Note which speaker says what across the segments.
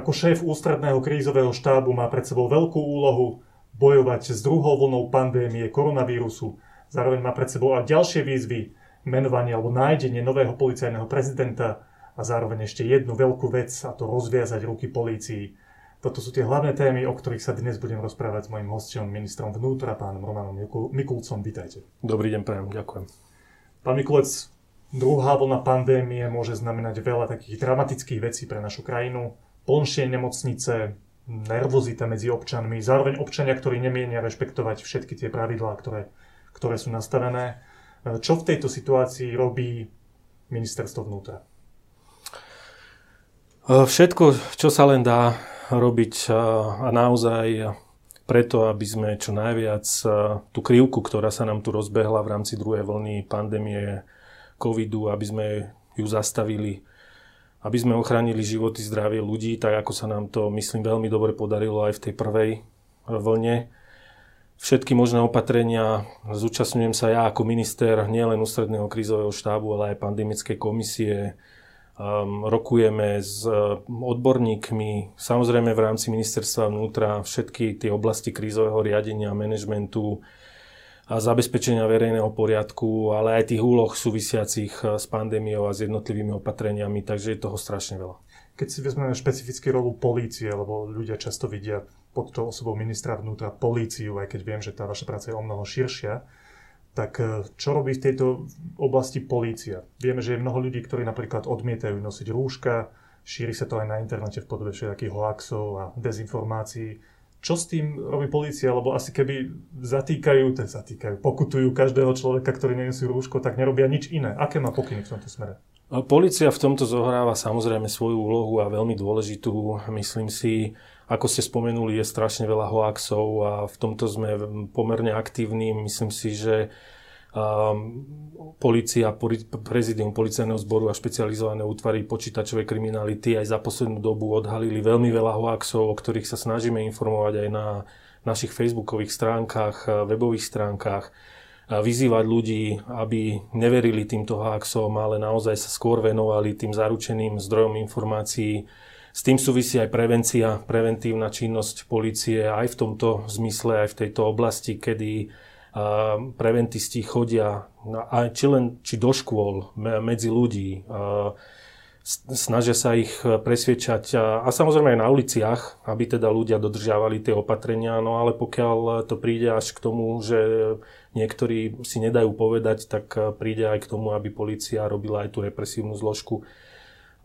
Speaker 1: Ako šéf ústredného krízového štábu má pred sebou veľkú úlohu bojovať s druhou vlnou pandémie koronavírusu. Zároveň má pred sebou aj ďalšie výzvy, menovanie alebo nájdenie nového policajného prezidenta a zároveň ešte jednu veľkú vec a to rozviazať ruky polícii. Toto sú tie hlavné témy, o ktorých sa dnes budem rozprávať s mojim hostom, ministrom vnútra, pánom Romanom Mikulcom. Vítajte.
Speaker 2: Dobrý deň, prajem, ďakujem.
Speaker 1: Pán Mikulec, druhá vlna pandémie môže znamenať veľa takých dramatických vecí pre našu krajinu plnšie nemocnice, nervozita medzi občanmi, zároveň občania, ktorí nemienia rešpektovať všetky tie pravidlá, ktoré, ktoré sú nastavené. Čo v tejto situácii robí ministerstvo vnútra?
Speaker 2: Všetko, čo sa len dá robiť a naozaj preto, aby sme čo najviac tú krivku, ktorá sa nám tu rozbehla v rámci druhej vlny pandémie covidu, aby sme ju zastavili aby sme ochránili životy, zdravie ľudí, tak ako sa nám to, myslím, veľmi dobre podarilo aj v tej prvej vlne. Všetky možné opatrenia, zúčastňujem sa ja ako minister nielen ústredného krízového štábu, ale aj pandemickej komisie, um, rokujeme s odborníkmi, samozrejme v rámci ministerstva vnútra všetky tie oblasti krízového riadenia, manažmentu, zabezpečenia verejného poriadku, ale aj tých úloh súvisiacich eh, s pandémiou a s jednotlivými opatreniami, takže je toho strašne veľa.
Speaker 1: Keď si vezmeme špecificky rolu polície, lebo ľudia často vidia pod tou osobou ministra vnútra políciu, aj keď viem, že tá vaša práca je o mnoho širšia, tak eh, čo robí v tejto oblasti polícia? Vieme, že je mnoho ľudí, ktorí napríklad odmietajú nosiť rúška, šíri sa to aj na internete v podobe všetkých hoaxov a dezinformácií čo s tým robí polícia, lebo asi keby zatýkajú, ten zatýkajú, pokutujú každého človeka, ktorý nenosí rúško, tak nerobia nič iné. Aké má pokyny v tomto smere?
Speaker 2: Polícia v tomto zohráva samozrejme svoju úlohu a veľmi dôležitú. Myslím si, ako ste spomenuli, je strašne veľa hoaxov a v tomto sme pomerne aktívni. Myslím si, že Polícia, prezidium policajného zboru a špecializované útvary počítačovej kriminality aj za poslednú dobu odhalili veľmi veľa hoaxov, o ktorých sa snažíme informovať aj na našich facebookových stránkach, webových stránkach, vyzývať ľudí, aby neverili týmto hoaxom, ale naozaj sa skôr venovali tým zaručeným zdrojom informácií. S tým súvisí aj prevencia, preventívna činnosť policie aj v tomto zmysle, aj v tejto oblasti, kedy preventisti chodia aj či len či do škôl, medzi ľudí, snažia sa ich presviečať a, a samozrejme aj na uliciach, aby teda ľudia dodržiavali tie opatrenia, no ale pokiaľ to príde až k tomu, že niektorí si nedajú povedať, tak príde aj k tomu, aby policia robila aj tú represívnu zložku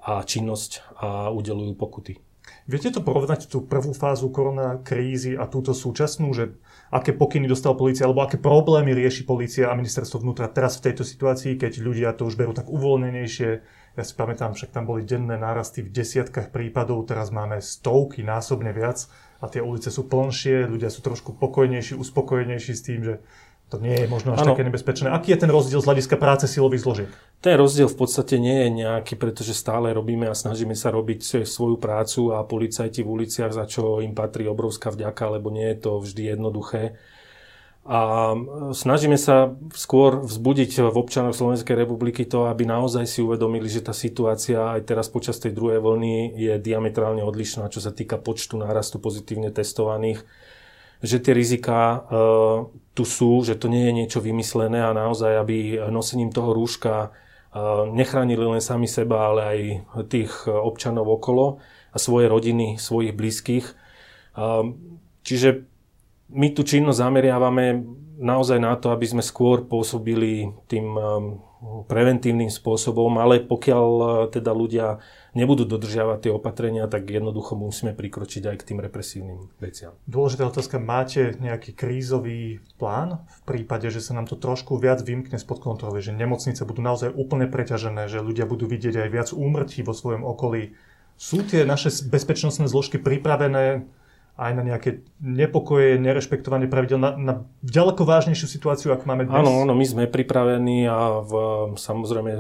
Speaker 2: a činnosť a udelujú pokuty.
Speaker 1: Viete to porovnať tú prvú fázu korona krízy a túto súčasnú, že aké pokyny dostala policia alebo aké problémy rieši policia a ministerstvo vnútra teraz v tejto situácii, keď ľudia to už berú tak uvoľnenejšie. Ja si pamätám, však tam boli denné nárasty v desiatkách prípadov, teraz máme stovky násobne viac a tie ulice sú plnšie, ľudia sú trošku pokojnejší, uspokojenejší s tým, že to nie je možno až ano. také nebezpečné. Aký je ten rozdiel z hľadiska práce silových zložiek?
Speaker 2: Ten rozdiel v podstate nie je nejaký, pretože stále robíme a snažíme sa robiť svoju prácu a policajti v uliciach, za čo im patrí obrovská vďaka, lebo nie je to vždy jednoduché. A snažíme sa skôr vzbudiť v občanoch Slovenskej republiky to, aby naozaj si uvedomili, že tá situácia aj teraz počas tej druhej vlny je diametrálne odlišná, čo sa týka počtu nárastu pozitívne testovaných že tie rizika uh, tu sú, že to nie je niečo vymyslené a naozaj, aby nosením toho rúška nechránili len sami seba, ale aj tých občanov okolo a svoje rodiny, svojich blízkych. Čiže my tú činnosť zameriavame naozaj na to, aby sme skôr pôsobili tým preventívnym spôsobom, ale pokiaľ teda ľudia nebudú dodržiavať tie opatrenia, tak jednoducho musíme prikročiť aj k tým represívnym veciam.
Speaker 1: Dôležitá otázka, máte nejaký krízový plán v prípade, že sa nám to trošku viac vymkne spod kontroly, že nemocnice budú naozaj úplne preťažené, že ľudia budú vidieť aj viac úmrtí vo svojom okolí. Sú tie naše bezpečnostné zložky pripravené aj na nejaké nepokoje, nerešpektovanie pravidel, na, na ďaleko vážnejšiu situáciu, ako máme dnes?
Speaker 2: Áno, áno, my sme pripravení a v, samozrejme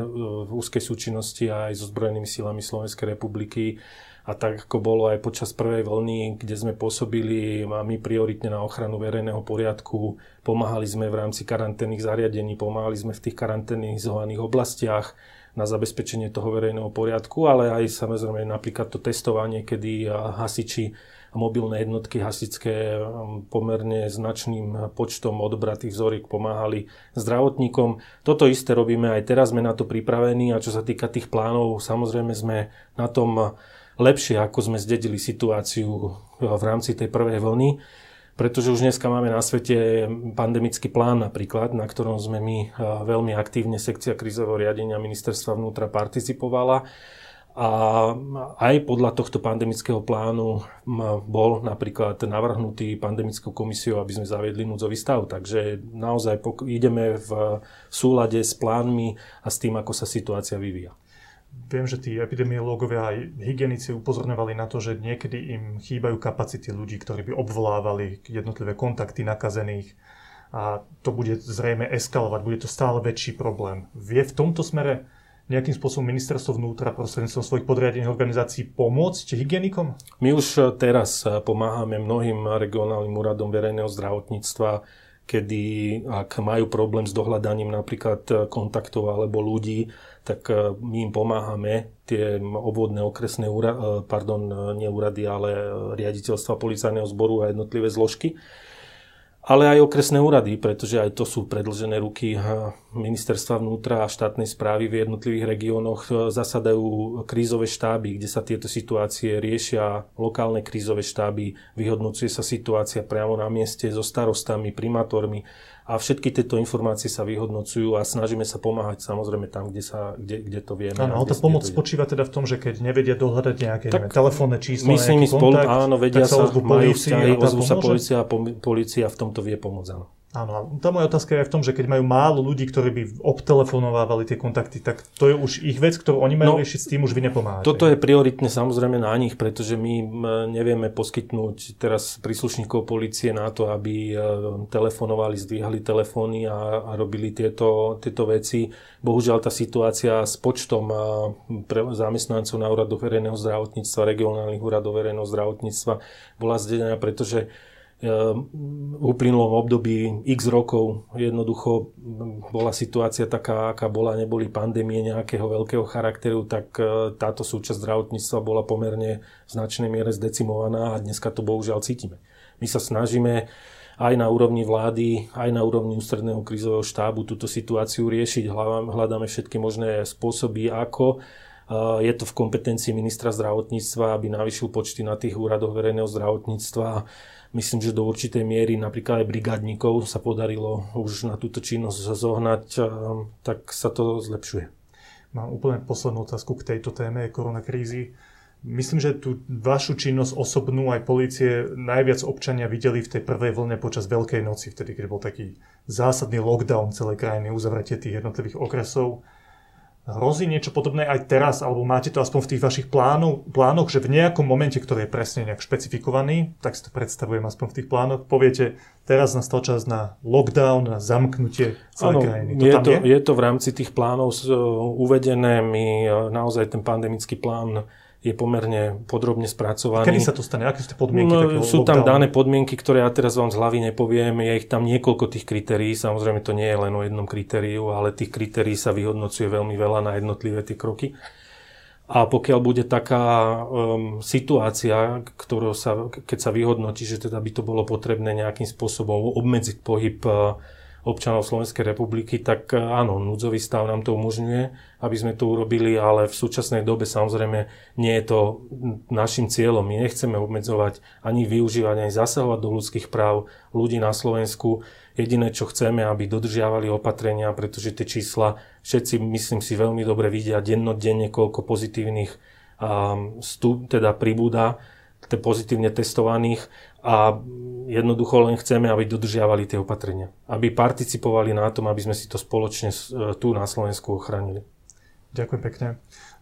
Speaker 2: v úzkej súčinnosti aj so zbrojenými silami Slovenskej republiky a tak ako bolo aj počas prvej vlny, kde sme pôsobili my prioritne na ochranu verejného poriadku, pomáhali sme v rámci karanténnych zariadení, pomáhali sme v tých karanténizovaných oblastiach na zabezpečenie toho verejného poriadku, ale aj samozrejme napríklad to testovanie, kedy hasiči mobilné jednotky hasičské pomerne značným počtom odbratých vzoriek pomáhali zdravotníkom. Toto isté robíme aj teraz, sme na to pripravení a čo sa týka tých plánov, samozrejme sme na tom lepšie, ako sme zdedili situáciu v rámci tej prvej vlny, pretože už dneska máme na svete pandemický plán napríklad, na ktorom sme my veľmi aktívne sekcia krízového riadenia ministerstva vnútra participovala. A aj podľa tohto pandemického plánu bol napríklad navrhnutý pandemickou komisiou, aby sme zaviedli núdzový stav. Takže naozaj ideme v súlade s plánmi a s tým, ako sa situácia vyvíja.
Speaker 1: Viem, že tí epidemiológovia aj hygienici upozorňovali na to, že niekedy im chýbajú kapacity ľudí, ktorí by obvolávali jednotlivé kontakty nakazených a to bude zrejme eskalovať, bude to stále väčší problém. Vie v tomto smere nejakým spôsobom ministerstvo vnútra prostredníctvom svojich podriadených organizácií pomôcť hygienikom?
Speaker 2: My už teraz pomáhame mnohým regionálnym úradom verejného zdravotníctva, kedy ak majú problém s dohľadaním napríklad kontaktov alebo ľudí, tak e, my im pomáhame tie obvodné okresné úrady, e, pardon, e, nie úrady, ale riaditeľstva policajného zboru a jednotlivé zložky. Ale aj okresné úrady, pretože aj to sú predlžené ruky ministerstva vnútra a štátnej správy v jednotlivých regiónoch. Zasadajú krízové štáby, kde sa tieto situácie riešia, lokálne krízové štáby, vyhodnocuje sa situácia priamo na mieste so starostami, primátormi, a všetky tieto informácie sa vyhodnocujú a snažíme sa pomáhať samozrejme tam, kde, sa, kde, kde to vieme.
Speaker 1: Áno, ale tá pomoc spočíva teda v tom, že keď nevedia dohľadať nejaké tak, neviem, telefónne číslo,
Speaker 2: my s nimi spolu, áno, vedia sa, majú vzťahy, ozvu sa policia a policia v tomto vie pomôcť. Áno.
Speaker 1: Áno, tá moja otázka je aj v tom, že keď majú málo ľudí, ktorí by obtelefonovávali tie kontakty, tak to je už ich vec, ktorú oni majú no, riešiť, s tým už vy nepomáhate.
Speaker 2: Toto je prioritne samozrejme na nich, pretože my nevieme poskytnúť teraz príslušníkov policie na to, aby e, telefonovali, zdvíhali telefóny a, a robili tieto, tieto veci. Bohužiaľ tá situácia s počtom e, pre zamestnancov na úradoch verejného zdravotníctva, regionálnych úradov verejného zdravotníctva bola zdedená, pretože uplynulom období x rokov jednoducho bola situácia taká, aká bola, neboli pandémie nejakého veľkého charakteru, tak e, táto súčasť zdravotníctva bola pomerne v značnej miere zdecimovaná a dneska to bohužiaľ cítime. My sa snažíme aj na úrovni vlády, aj na úrovni ústredného krízového štábu túto situáciu riešiť. Hľadáme všetky možné spôsoby, ako je to v kompetencii ministra zdravotníctva, aby navýšil počty na tých úradoch verejného zdravotníctva Myslím, že do určitej miery napríklad aj brigádnikov sa podarilo už na túto činnosť zohnať, tak sa to zlepšuje.
Speaker 1: Mám úplne poslednú otázku k tejto téme koronakrízy. Myslím, že tú vašu činnosť osobnú aj policie najviac občania videli v tej prvej vlne počas Veľkej noci, vtedy, keď bol taký zásadný lockdown celej krajiny, uzavretie tých jednotlivých okresov. Hrozí niečo podobné aj teraz, alebo máte to aspoň v tých vašich plánov, plánoch, že v nejakom momente, ktorý je presne nejak špecifikovaný, tak si to predstavujem aspoň v tých plánoch, poviete, teraz nastal čas na lockdown, na zamknutie celej ano, krajiny.
Speaker 2: To je, to, je? je to v rámci tých plánov uvedené. My e, naozaj ten pandemický plán je pomerne podrobne spracovaný.
Speaker 1: Kedy sa to stane? Aké sú tie podmienky? No,
Speaker 2: sú tam dané podmienky, ktoré ja teraz vám z hlavy nepoviem. Je ich tam niekoľko tých kritérií. Samozrejme to nie je len o jednom kritériu, ale tých kritérií sa vyhodnocuje veľmi veľa na jednotlivé tie kroky. A pokiaľ bude taká um, situácia, ktorú sa, keď sa vyhodnotí, že teda by to bolo potrebné nejakým spôsobom obmedziť pohyb uh, občanov Slovenskej republiky, tak e, áno, núdzový stav nám to umožňuje, aby sme to urobili, ale v súčasnej dobe samozrejme nie je to našim cieľom. My nechceme obmedzovať ani využívať, ani zasahovať do ľudských práv ľudí na Slovensku. Jediné, čo chceme, aby dodržiavali opatrenia, pretože tie čísla všetci, myslím si, veľmi dobre vidia dennodenne, koľko pozitívnych um, stup, teda pribúda pozitívne testovaných a jednoducho len chceme, aby dodržiavali tie opatrenia. Aby participovali na tom, aby sme si to spoločne e, tu na Slovensku ochránili.
Speaker 1: Ďakujem pekne.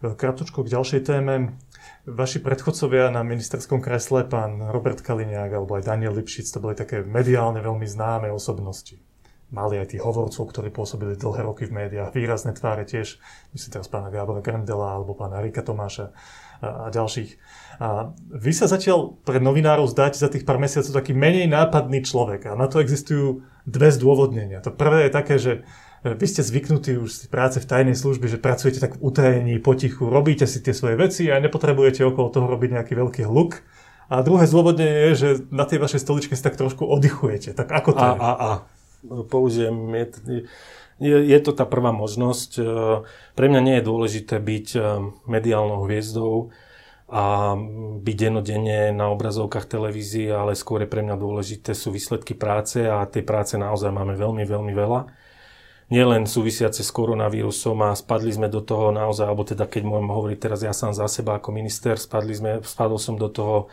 Speaker 1: E, krátko k ďalšej téme. Vaši predchodcovia na ministerskom kresle, pán Robert Kaliňák alebo aj Daniel Lipšic, to boli také mediálne veľmi známe osobnosti. mali aj tých hovorcov, ktorí pôsobili dlhé roky v médiách, výrazné tváre tiež, myslím teraz pána Gábora Grandela alebo pána Rika Tomáša a, ďalších. A vy sa zatiaľ pre novinárov zdáte za tých pár mesiacov taký menej nápadný človek a na to existujú dve zdôvodnenia. To prvé je také, že vy ste zvyknutí už z práce v tajnej službe, že pracujete tak v utajení, potichu, robíte si tie svoje veci a nepotrebujete okolo toho robiť nejaký veľký hluk. A druhé zdôvodnenie je, že na tej vašej stoličke si tak trošku oddychujete. Tak ako to
Speaker 2: a,
Speaker 1: je?
Speaker 2: A, a. Použijem, je, je, to tá prvá možnosť. E, pre mňa nie je dôležité byť e, mediálnou hviezdou a byť denodenne na obrazovkách televízie, ale skôr je pre mňa dôležité sú výsledky práce a tej práce naozaj máme veľmi, veľmi veľa nielen súvisiace s koronavírusom a spadli sme do toho naozaj, alebo teda keď môžem hovoriť teraz ja sám za seba ako minister, spadli sme, spadol som do toho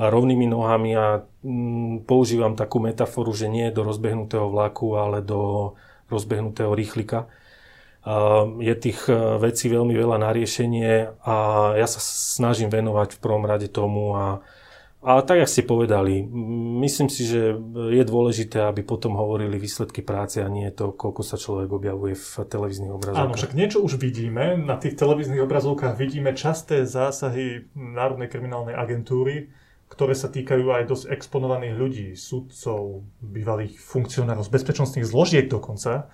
Speaker 2: rovnými nohami a mm, používam takú metaforu, že nie do rozbehnutého vlaku, ale do rozbehnutého rýchlika. Je tých e, vecí veľmi veľa na riešenie a ja sa snažím venovať v prvom rade tomu a a tak, ako ste povedali, myslím si, že je dôležité, aby potom hovorili výsledky práce a nie to, koľko sa človek objavuje v televíznych obrazovkách.
Speaker 1: Áno, však niečo už vidíme. Na tých televíznych obrazovkách vidíme časté zásahy Národnej kriminálnej agentúry, ktoré sa týkajú aj dosť exponovaných ľudí, sudcov, bývalých funkcionárov z bezpečnostných zložiek dokonca.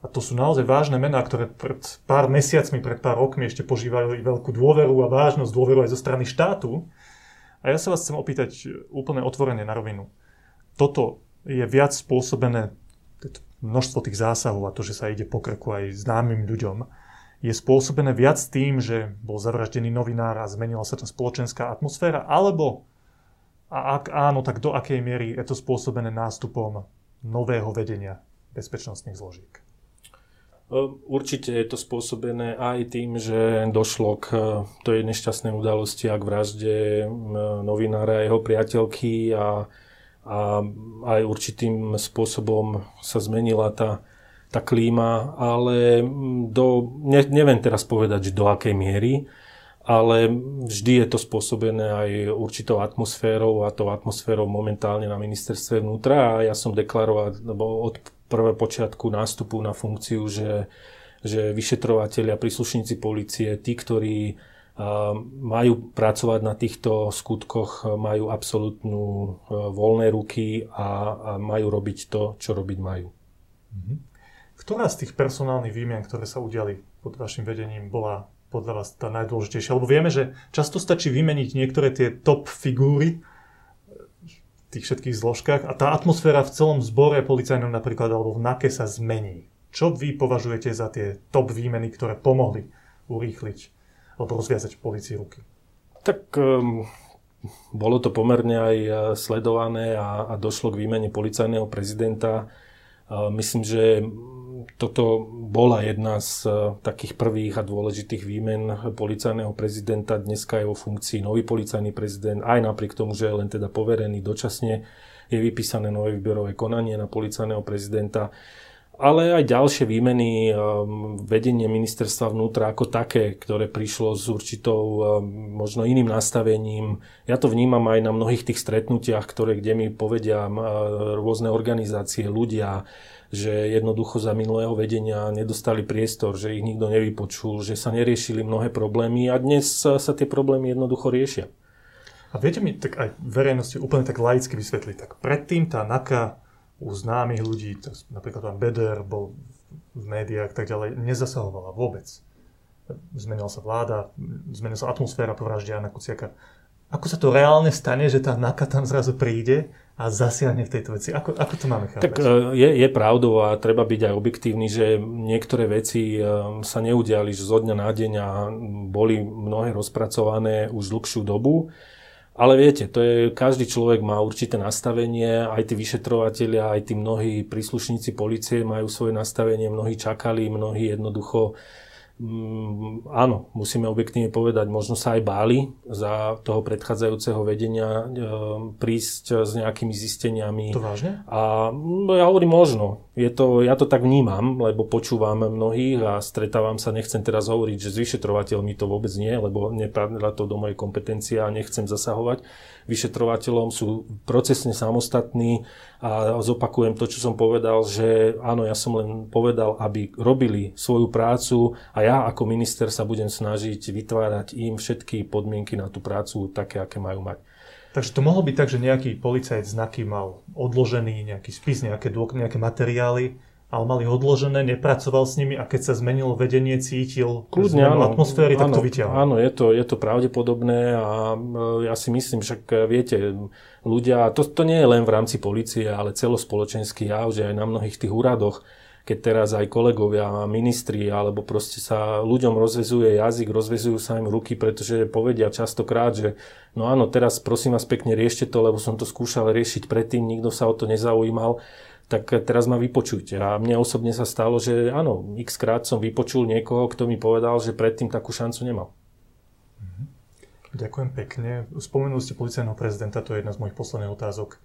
Speaker 1: A to sú naozaj vážne mená, ktoré pred pár mesiacmi, pred pár rokmi ešte požívali veľkú dôveru a vážnosť, dôveru aj zo strany štátu. A ja sa vás chcem opýtať úplne otvorene na rovinu. Toto je viac spôsobené, množstvo tých zásahov a to, že sa ide po krku aj známym ľuďom, je spôsobené viac tým, že bol zavraždený novinár a zmenila sa tá spoločenská atmosféra, alebo a ak áno, tak do akej miery je to spôsobené nástupom nového vedenia bezpečnostných zložiek?
Speaker 2: Ehm, určite je to spôsobené aj tým, že došlo k tej nešťastnej udalosti a k vražde novinára a jeho priateľky a, a aj určitým spôsobom sa zmenila tá, tá klíma, ale do, ne, neviem teraz povedať, že do akej miery, ale vždy je to spôsobené aj určitou atmosférou a tou atmosférou momentálne na ministerstve vnútra a ja som deklaroval, lebo od prvé počiatku nástupu na funkciu, že, že vyšetrovateľia, príslušníci policie, tí, ktorí majú pracovať na týchto skutkoch, majú absolútnu voľné ruky a, a majú robiť to, čo robiť majú.
Speaker 1: Mhm. Ktorá z tých personálnych výmien, ktoré sa udiali pod vašim vedením, bola podľa vás tá najdôležitejšia? Lebo vieme, že často stačí vymeniť niektoré tie top figúry, tých všetkých zložkách a tá atmosféra v celom zbore policajnom napríklad alebo v NAKE sa zmení. Čo vy považujete za tie top výmeny, ktoré pomohli urýchliť alebo rozviazať v policii ruky?
Speaker 2: Tak um, bolo to pomerne aj e, sledované a, a došlo k výmene policajného prezidenta. Uh, myslím, že toto bola jedna z e, takých prvých a dôležitých výmen policajného prezidenta. Dneska je vo funkcii nový policajný prezident, aj napriek tomu, že je len teda poverený dočasne, je vypísané nové výberové konanie na policajného prezidenta ale aj ďalšie výmeny, e, vedenie ministerstva vnútra ako také, ktoré prišlo s určitou e, možno iným nastavením. Ja to vnímam aj na mnohých tých stretnutiach, ktoré kde mi povedia rôzne organizácie, ľudia, že jednoducho za minulého vedenia nedostali priestor, že ich nikto nevypočul, že sa neriešili mnohé problémy a dnes sa tie problémy jednoducho riešia.
Speaker 1: A viete mi tak aj verejnosti úplne tak laicky vysvetliť, tak predtým tá NAKA u známych ľudí, napríklad pán Beder bol v médiách tak ďalej, nezasahovala vôbec. Zmenila sa vláda, zmenila sa atmosféra po vražde Jana Kuciaka. Ako sa to reálne stane, že tá NAKA tam zrazu príde a zasiahne v tejto veci? Ako, ako to máme chápať?
Speaker 2: Tak e, je, je pravdou a treba byť aj objektívny, že niektoré veci e, sa neudiali zo dňa na deň a boli mnohé rozpracované už dlhšiu dobu. Ale viete, to je, každý človek má určité nastavenie, aj tí vyšetrovateľia, aj tí mnohí príslušníci policie majú svoje nastavenie, mnohí čakali, mnohí jednoducho áno, musíme objektívne povedať, možno sa aj báli za toho predchádzajúceho vedenia e, prísť s nejakými zisteniami.
Speaker 1: To vážne?
Speaker 2: A no, ja hovorím možno. Je to, ja to tak vnímam, lebo počúvam mnohých a stretávam sa, nechcem teraz hovoriť, že s vyšetrovateľmi to vôbec nie, lebo nepadá to do mojej kompetencie a nechcem zasahovať. Vyšetrovateľom sú procesne samostatní a zopakujem to, čo som povedal, že áno, ja som len povedal, aby robili svoju prácu a ja ako minister sa budem snažiť vytvárať im všetky podmienky na tú prácu také, aké majú mať.
Speaker 1: Takže to mohlo byť tak, že nejaký policajt znaky mal odložený, nejaký spis, nejaké, nejaké materiály, ale mali odložené, nepracoval s nimi a keď sa zmenilo vedenie, cítil
Speaker 2: Kľudne, áno,
Speaker 1: atmosféry,
Speaker 2: áno,
Speaker 1: tak to vyťahol.
Speaker 2: Áno, je to, je to pravdepodobné a e, ja si myslím, však e, viete, ľudia, to, to nie je len v rámci policie, ale celospoločenský jav, že aj na mnohých tých úradoch keď teraz aj kolegovia, ministri, alebo proste sa ľuďom rozvezuje jazyk, rozvezujú sa im ruky, pretože povedia častokrát, že no áno, teraz prosím vás pekne riešte to, lebo som to skúšal riešiť predtým, nikto sa o to nezaujímal, tak teraz ma vypočujte. A mne osobne sa stalo, že áno, x krát som vypočul niekoho, kto mi povedal, že predtým takú šancu nemal.
Speaker 1: Mhm. Ďakujem pekne. Spomenuli ste policajného prezidenta, to je jedna z mojich posledných otázok.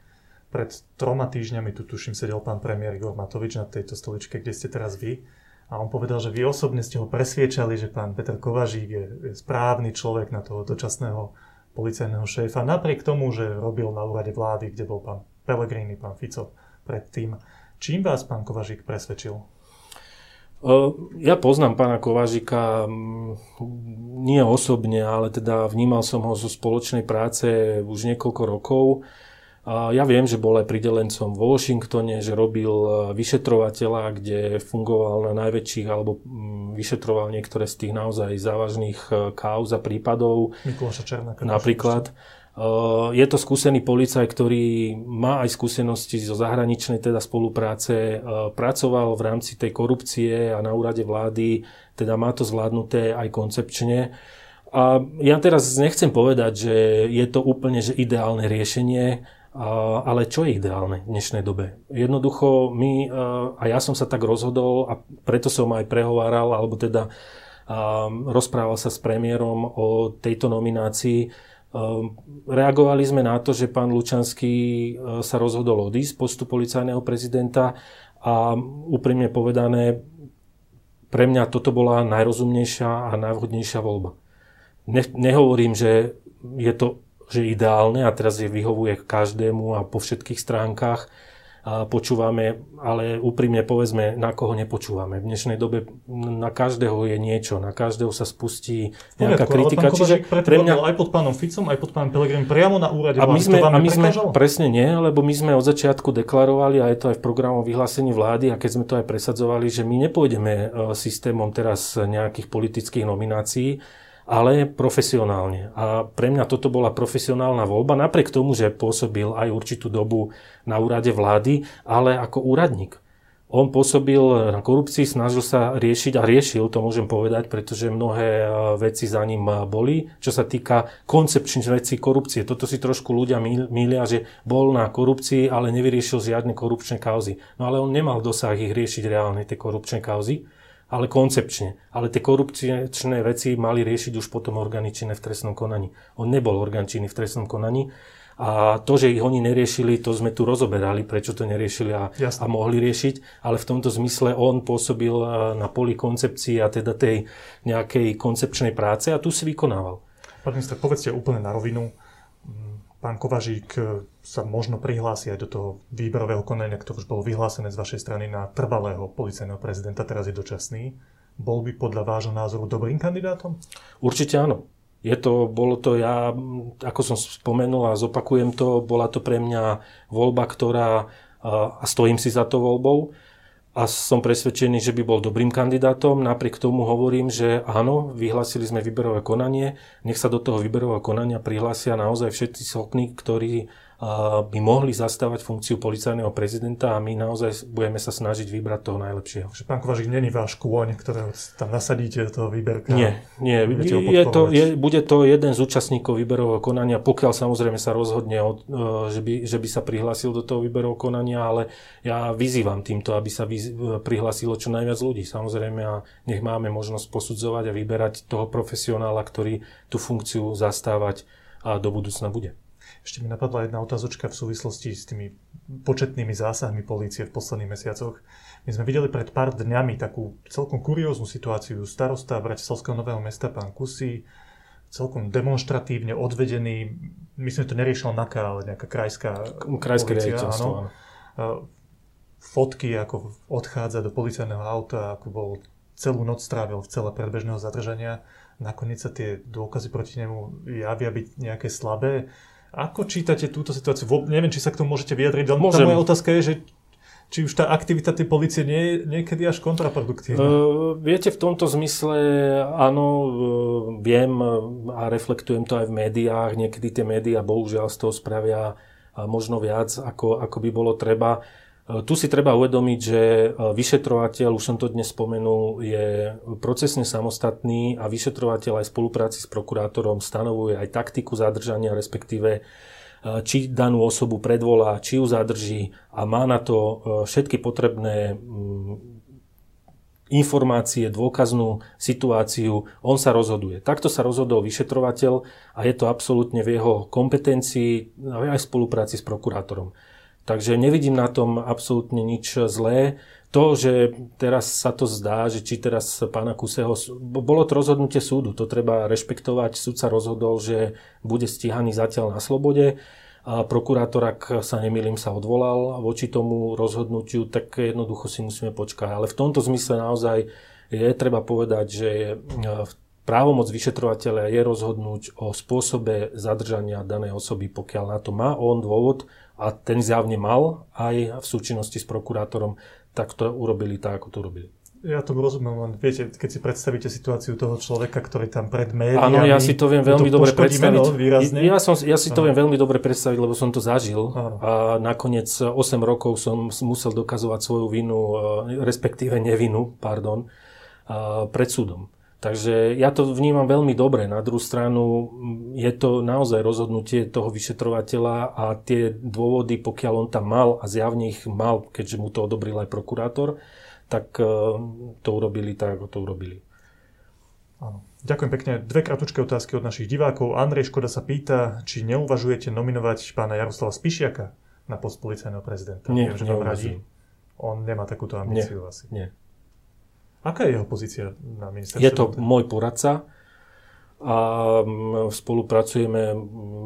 Speaker 1: Pred troma týždňami tu tuším sedel pán premiér Igor Matovič na tejto stoličke, kde ste teraz vy. A on povedal, že vy osobne ste ho presviečali, že pán Peter Kovažík je, je správny človek na toho dočasného policajného šéfa, napriek tomu, že robil na úrade vlády, kde bol pán Pellegrini, pán Fico predtým. Čím vás pán Kovažík presvedčil?
Speaker 2: Ja poznám pána Kovažika nie osobne, ale teda vnímal som ho zo spoločnej práce už niekoľko rokov. Ja viem, že bol aj pridelencom vo Washingtone, že robil e, vyšetrovateľa, kde fungoval na najväčších, alebo mm, vyšetroval niektoré z tých naozaj závažných e, kauz a prípadov.
Speaker 1: Mikloša Černáka.
Speaker 2: Napríklad. E, je to skúsený policaj, ktorý má aj skúsenosti zo zahraničnej teda spolupráce, pracoval v rámci tej korupcie a na úrade vlády, teda má to zvládnuté aj koncepčne. A ja teraz nechcem povedať, že je to úplne že ideálne riešenie, ale čo je ideálne v dnešnej dobe? Jednoducho my, a ja som sa tak rozhodol a preto som aj prehováral, alebo teda rozprával sa s premiérom o tejto nominácii. Reagovali sme na to, že pán Lučanský sa rozhodol odísť postu policajného prezidenta a úprimne povedané, pre mňa toto bola najrozumnejšia a najvhodnejšia voľba. Ne, nehovorím, že je to že ideálne a teraz je vyhovuje každému a po všetkých stránkach a počúvame, ale úprimne povedzme, na koho nepočúvame. V dnešnej dobe na každého je niečo, na každého sa spustí nejaká Poriadku, kritika.
Speaker 1: Čiže pre mňa... aj pod pánom Ficom, aj pod pánom Pelegrim priamo na úrade
Speaker 2: a my sme, a my sme, Presne nie, lebo my sme od začiatku deklarovali, a je to aj v programu vyhlásení vlády, a keď sme to aj presadzovali, že my nepôjdeme e, systémom teraz nejakých politických nominácií, ale profesionálne. A pre mňa toto bola profesionálna voľba, napriek tomu, že pôsobil aj určitú dobu na úrade vlády, ale ako úradník. On pôsobil na korupcii, snažil sa riešiť a riešil, to môžem povedať, pretože mnohé e, veci za ním boli. Čo sa týka koncepčných vecí korupcie, toto si trošku ľudia mýlia, že bol na korupcii, ale nevyriešil žiadne korupčné kauzy. No ale on nemal dosah ich riešiť reálne, tie korupčné kauzy ale koncepčne. Ale tie korupčné veci mali riešiť už potom orgány činné v trestnom konaní. On nebol orgán činný v trestnom konaní. A to, že ich oni neriešili, to sme tu rozoberali, prečo to neriešili a, a mohli riešiť. Ale v tomto zmysle on pôsobil e, na poli koncepcii a teda tej nejakej koncepčnej práce a tu si vykonával.
Speaker 1: Pán minister, povedzte úplne na rovinu, pán Kovažík sa možno prihlási aj do toho výberového konania, ktoré už bolo vyhlásené z vašej strany na trvalého policajného prezidenta, teraz je dočasný. Bol by podľa vášho názoru dobrým kandidátom?
Speaker 2: Určite áno. Je to, bolo to ja, ako som spomenul a zopakujem to, bola to pre mňa voľba, ktorá, a stojím si za to voľbou, a som presvedčený, že by bol dobrým kandidátom. Napriek tomu hovorím, že áno, vyhlásili sme výberové konanie, nech sa do toho výberového konania prihlásia naozaj všetci schopní, ktorí by mohli zastávať funkciu policajného prezidenta a my naozaj budeme sa snažiť vybrať toho najlepšieho.
Speaker 1: Že pán Kovažik není váš kôň, ktorého tam nasadíte do toho výberka?
Speaker 2: Nie, nie. Je to, je, bude to jeden z účastníkov výberového konania, pokiaľ samozrejme sa rozhodne, od, e, že, by, že by sa prihlásil do toho výberového konania, ale ja vyzývam týmto, aby sa vyz, e, prihlásilo čo najviac ľudí. Samozrejme a nech máme možnosť posudzovať a vyberať toho profesionála, ktorý tú funkciu zastávať a do budúcna bude.
Speaker 1: Ešte mi napadla jedna otázočka v súvislosti s tými početnými zásahmi polície v posledných mesiacoch. My sme videli pred pár dňami takú celkom kurióznu situáciu. Starosta Bratislavského nového mesta, pán Kusy, celkom demonstratívne odvedený, myslím, že to neriešila NAKA, ale nejaká krajská
Speaker 2: Krajské policia, áno.
Speaker 1: Fotky, ako odchádza do policajného auta, ako bol celú noc strávil v celé predbežného zadržania. Nakoniec sa tie dôkazy proti nemu javia byť nejaké slabé. Ako čítate túto situáciu? Neviem, či sa k tomu môžete vyjadriť.
Speaker 2: Môžem.
Speaker 1: Tá moja otázka je, že či už tá aktivita tej policie nie je niekedy až kontraproduktívna?
Speaker 2: Uh, viete, v tomto zmysle áno, uh, viem a reflektujem to aj v médiách. Niekedy tie médiá bohužiaľ z toho spravia možno viac, ako, ako by bolo treba. Uh, tu si treba uvedomiť, že vyšetrovateľ, už som to dnes spomenul, je procesne samostatný a vyšetrovateľ aj v spolupráci s prokurátorom stanovuje aj taktiku zadržania, respektíve Eh, či danú osobu predvolá, či ju zadrží a má na to všetky potrebné mm, informácie, dôkaznú situáciu, on sa rozhoduje. Takto sa rozhodol vyšetrovateľ a je to absolútne v jeho kompetencii aj v spolupráci s prokurátorom. Takže nevidím na tom absolútne nič zlé. To, že teraz sa to zdá, že či teraz pána Kuseho... Bolo to rozhodnutie súdu, to treba rešpektovať. Súd sa rozhodol, že bude stíhaný zatiaľ na slobode. A prokurátor, ak sa nemýlim, sa odvolal voči tomu rozhodnutiu, tak jednoducho si musíme počkať. Ale v tomto zmysle naozaj je treba povedať, že e, právomoc vyšetrovateľa je rozhodnúť o spôsobe zadržania danej osoby, pokiaľ na to má on dôvod a ten zjavne mal aj v súčinnosti s prokurátorom tak to urobili tak, ako to urobili.
Speaker 1: Ja to rozumiem, len viete, keď si predstavíte situáciu toho človeka, ktorý tam pred médiami...
Speaker 2: Áno, ja si to viem veľmi to dobre predstaviť. Ja, som, ja si to viem veľmi dobre predstaviť, lebo som to zažil. Áno. A nakoniec 8 rokov som musel dokazovať svoju vinu, e, respektíve nevinu, pardon, pred súdom. Takže ja to vnímam veľmi dobre. Na druhú stranu je to naozaj rozhodnutie toho vyšetrovateľa a tie dôvody, pokiaľ on tam mal a zjavne ich mal, keďže mu to odobril aj prokurátor, tak e, to urobili tak, ako to urobili.
Speaker 1: Áno. Ďakujem pekne. Dve kratučké otázky od našich divákov. Andrej Škoda sa pýta, či neuvažujete nominovať pána Jaroslava Spišiaka na post policajného prezidenta.
Speaker 2: Nie, Viem, že radí.
Speaker 1: On nemá takúto ambíciu
Speaker 2: nie,
Speaker 1: asi.
Speaker 2: Nie.
Speaker 1: Aká je jeho pozícia na ministerstve?
Speaker 2: Je to môj poradca a spolupracujeme,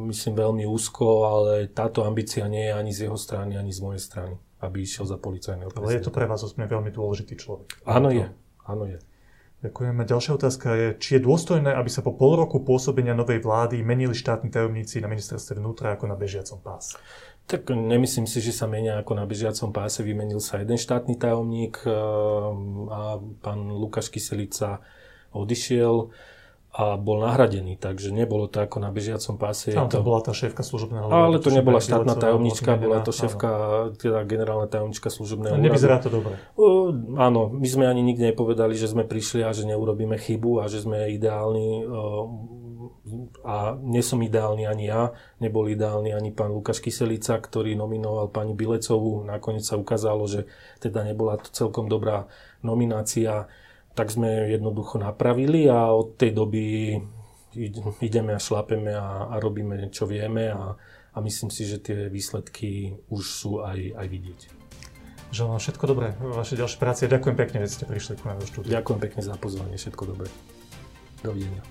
Speaker 2: myslím, veľmi úzko, ale táto ambícia nie je ani z jeho strany, ani z mojej strany, aby išiel za policajného prezidenta.
Speaker 1: Ale je to pre vás osme veľmi dôležitý človek.
Speaker 2: Áno je, áno je.
Speaker 1: Ďakujeme. Ďalšia otázka je, či je dôstojné, aby sa po pol roku pôsobenia novej vlády menili štátni tajomníci na ministerstve vnútra ako na bežiacom páse?
Speaker 2: Tak nemyslím si, že sa menia ako na bežiacom páse. Vymenil sa jeden štátny tajomník eh, a pán Lukáš Kyselica odišiel a bol nahradený, takže nebolo to ako na bežiacom páse.
Speaker 1: Tam to, bola tá šéfka služobného
Speaker 2: Ale to nebola štátna tajomnička, bola to šéfka, teda generálna tajomnička služobného
Speaker 1: úradu. Nevyzerá to dobre.
Speaker 2: Uh, áno, my sme ani nikdy nepovedali, že sme prišli a že neurobíme chybu a že sme ideálni uh, a nie som ideálny ani ja, nebol ideálny ani pán Lukáš Kyselica, ktorý nominoval pani Bilecovú. Nakoniec sa ukázalo, že teda nebola to celkom dobrá nominácia tak sme jednoducho napravili a od tej doby ideme a šlapeme a, a robíme, čo vieme a, a myslím si, že tie výsledky už sú aj, aj vidieť.
Speaker 1: Želám vám všetko dobré v vašej ďalšej práci a ďakujem pekne, že ste prišli k nám do štúdia.
Speaker 2: Ďakujem pekne za pozvanie, všetko dobré. Dovidenia.